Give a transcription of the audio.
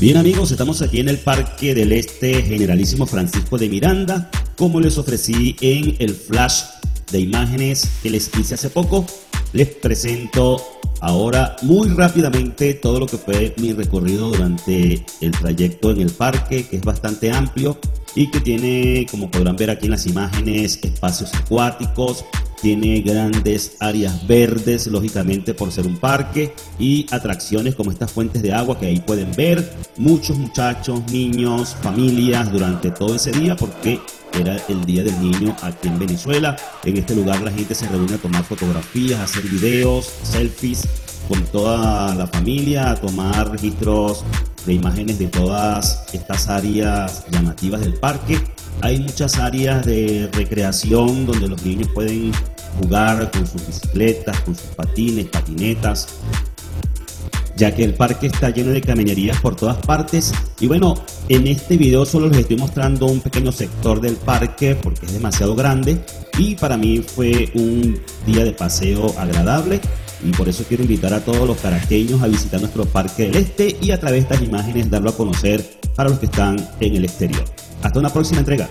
Bien amigos, estamos aquí en el Parque del Este Generalísimo Francisco de Miranda, como les ofrecí en el flash de imágenes que les hice hace poco. Les presento ahora muy rápidamente todo lo que fue mi recorrido durante el trayecto en el parque, que es bastante amplio y que tiene, como podrán ver aquí en las imágenes, espacios acuáticos, tiene grandes áreas verdes, lógicamente por ser un parque, y atracciones como estas fuentes de agua que ahí pueden ver. Muchos muchachos, niños, familias durante todo ese día, porque era el Día del Niño aquí en Venezuela. En este lugar la gente se reúne a tomar fotografías, a hacer videos, selfies con toda la familia, a tomar registros de imágenes de todas estas áreas llamativas del parque. Hay muchas áreas de recreación donde los niños pueden jugar con sus bicicletas, con sus patines, patinetas, ya que el parque está lleno de camellerías por todas partes. Y bueno, en este video solo les estoy mostrando un pequeño sector del parque porque es demasiado grande y para mí fue un día de paseo agradable y por eso quiero invitar a todos los caraqueños a visitar nuestro Parque del Este y a través de estas imágenes darlo a conocer para los que están en el exterior. Hasta una próxima entrega.